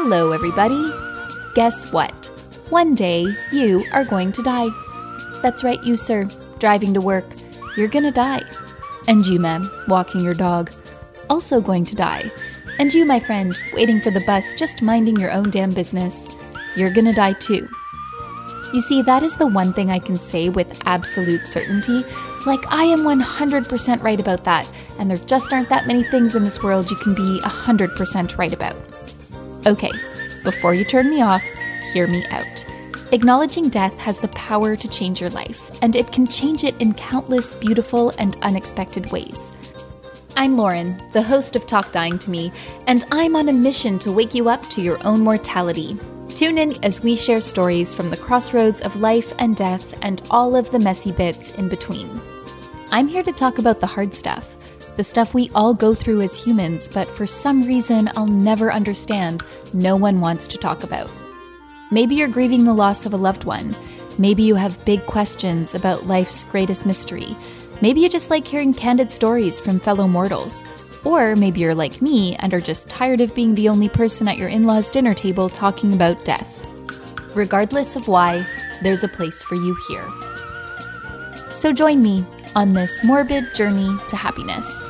Hello, everybody. Guess what? One day you are going to die. That's right, you, sir, driving to work. You're gonna die. And you, ma'am, walking your dog, also going to die. And you, my friend, waiting for the bus, just minding your own damn business. You're gonna die too. You see, that is the one thing I can say with absolute certainty. Like, I am 100% right about that, and there just aren't that many things in this world you can be 100% right about. Okay, before you turn me off, hear me out. Acknowledging death has the power to change your life, and it can change it in countless beautiful and unexpected ways. I'm Lauren, the host of Talk Dying to Me, and I'm on a mission to wake you up to your own mortality. Tune in as we share stories from the crossroads of life and death and all of the messy bits in between. I'm here to talk about the hard stuff, the stuff we all go through as humans, but for some reason I'll never understand, no one wants to talk about. Maybe you're grieving the loss of a loved one. Maybe you have big questions about life's greatest mystery. Maybe you just like hearing candid stories from fellow mortals. Or maybe you're like me and are just tired of being the only person at your in law's dinner table talking about death. Regardless of why, there's a place for you here. So join me on this morbid journey to happiness.